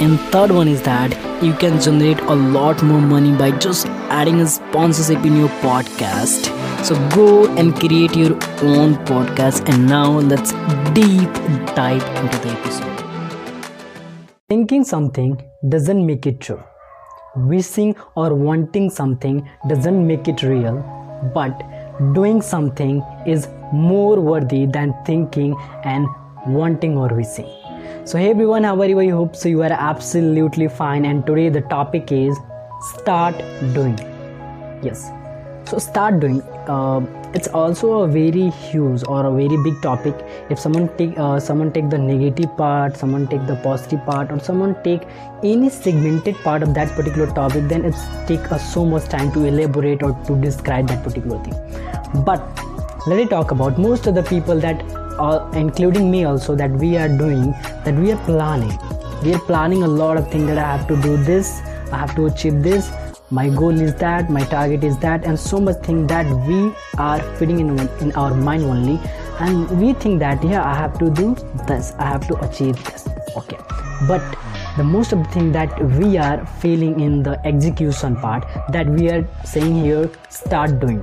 And third one is that you can generate a lot more money by just adding a sponsorship in your podcast. So go and create your own podcast. And now let's deep dive into the episode. Thinking something doesn't make it true. Wishing or wanting something doesn't make it real. But doing something is more worthy than thinking and wanting or wishing. So, hey everyone, how are you? I hope so. You are absolutely fine. And today the topic is start doing. Yes. So, start doing. Uh, it's also a very huge or a very big topic. If someone take uh, someone take the negative part, someone take the positive part, or someone take any segmented part of that particular topic, then it's take us so much time to elaborate or to describe that particular thing. But let me talk about most of the people that uh, including me also that we are doing that we are planning. We are planning a lot of things that i have to do this i have to achieve this. My goal is that my target is that and so much thing that we are fitting in in our mind only. And we think that yeah i have to do this i have to achieve this. Okay. But the most of the thing that we are failing in the execution part that we are saying here start doing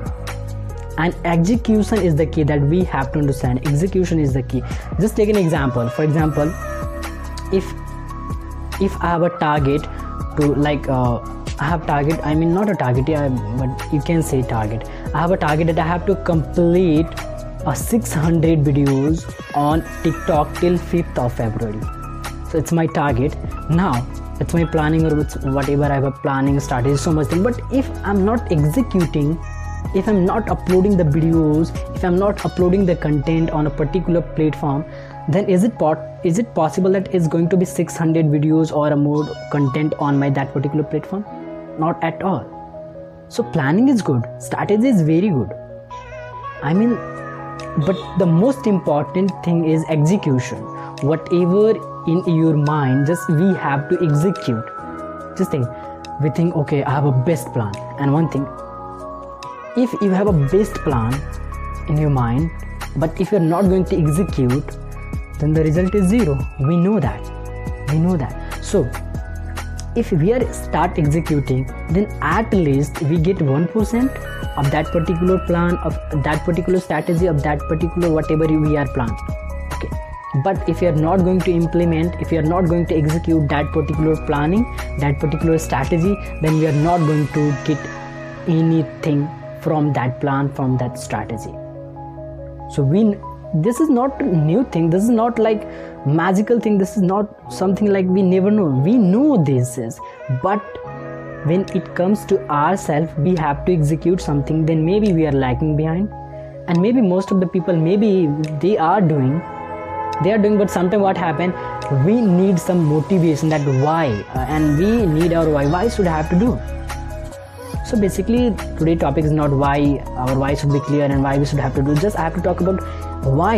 and execution is the key that we have to understand. Execution is the key. Just take an example. For example if if i have a target to like uh, i have target i mean not a target yeah, but you can say target. I have a target that i have to complete a 600 videos on tiktok till 5th of february. So it's my target. Now it's my planning or whatever i have a planning strategy so much thing. But if i'm not executing if i'm not uploading the videos if i'm not uploading the content on a particular platform then is it pot is it possible that it's going to be 600 videos or more content on my that particular platform? Not at all. So planning is good. Strategy is very good. I mean but the most important thing is execution. Whatever in your mind just we have to execute. Just think we think okay i have a best plan. And one thing if you have a best plan in your mind but if you're not going to execute then the result is zero. We know that. We know that. So if we are start executing then at least we get 1% of that particular plan of that particular strategy of that particular whatever we are planned. Okay. But if you are not going to implement if you are not going to execute that particular planning that particular strategy then we are not going to get anything from that plan from that strategy. So we this is not new thing. This is not like magical thing. This is not something like we never know we know this is but when it comes to ourselves we have to execute something. Then maybe we are lagging behind. And maybe most of the people maybe they are doing they are doing but sometimes what happen we need some motivation that why uh, and we need our why. Why should i have to do so basically today topic is not why our why should be clear and why we should have to do. Just i have to talk about why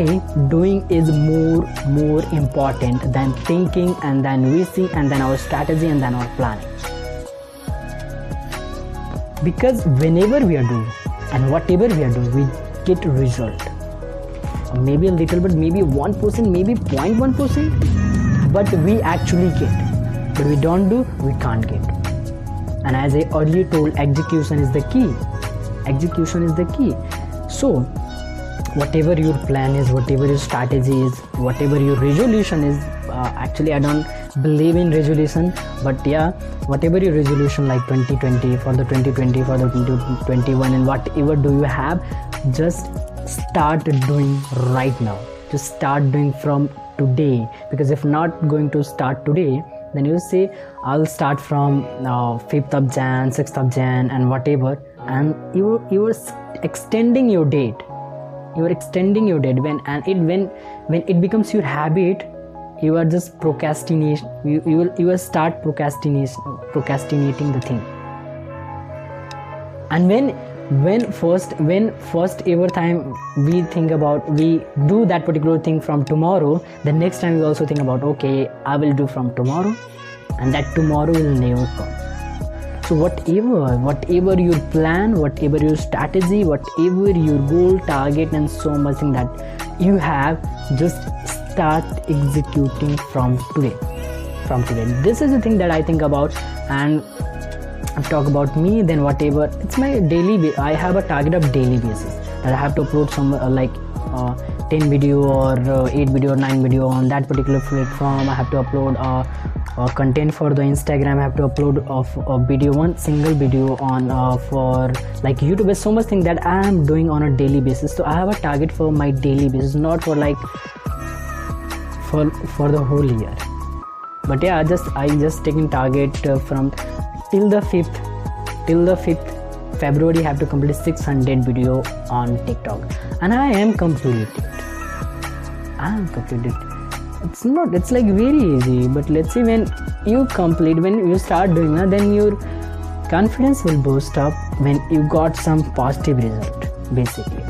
doing is more more important than thinking and then wishing and then our strategy and then our planning. Because whenever we are doing and whatever we are doing we get result. Maybe a little bit maybe 1% maybe 0.1% but we actually get. But we don't do we can't get and as i earlier told execution is the key. Execution is the key. So whatever your plan is whatever your strategy is whatever your resolution is uh, actually i don't believe in resolution but yeah whatever your resolution like 2020 for the 2020 for the 2021 and whatever do you have just start doing right now. Just start doing from today. Because if not going to start today then you say i'll start from uh, 5th of jan 6th of jan and whatever and you you are extending your date. You are extending your date. When and it when when it becomes your habit you are just procrastination you, you will you will start procrastination procrastinating the thing. And when when first when first ever time we think about we do that particular thing from tomorrow the next time we also think about okay i will do from tomorrow and that tomorrow will never come. So whatever whatever your plan whatever your strategy whatever your goal target and so much thing that you have just start executing from today from today. This is the thing that i think about and talk about me then whatever. It's my daily i have a target of daily basis. That i have to upload some uh, like uh, 10 video or uh, 8 video or 9 video on that particular platform. I have to upload uh, uh, content for the instagram. I have to upload of a video one single video on uh, for like youtube. Is so much thing that i am doing on a daily basis. So i have a target for my daily basis not for like for for the whole year. But yeah i just i just taking target uh, from till the 5th till the 5th february I have to complete 600 video on tiktok. And i am completed. I am completed. It's not it's like very easy but let's see when you complete when you start doing that then your confidence will boost up when you got some positive result basically.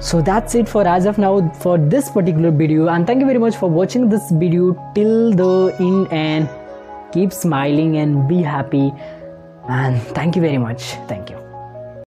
So that's it for as of now for this particular video. And thank you very much for watching this video till the end and keep smiling and be happy. And thank you very much. Thank you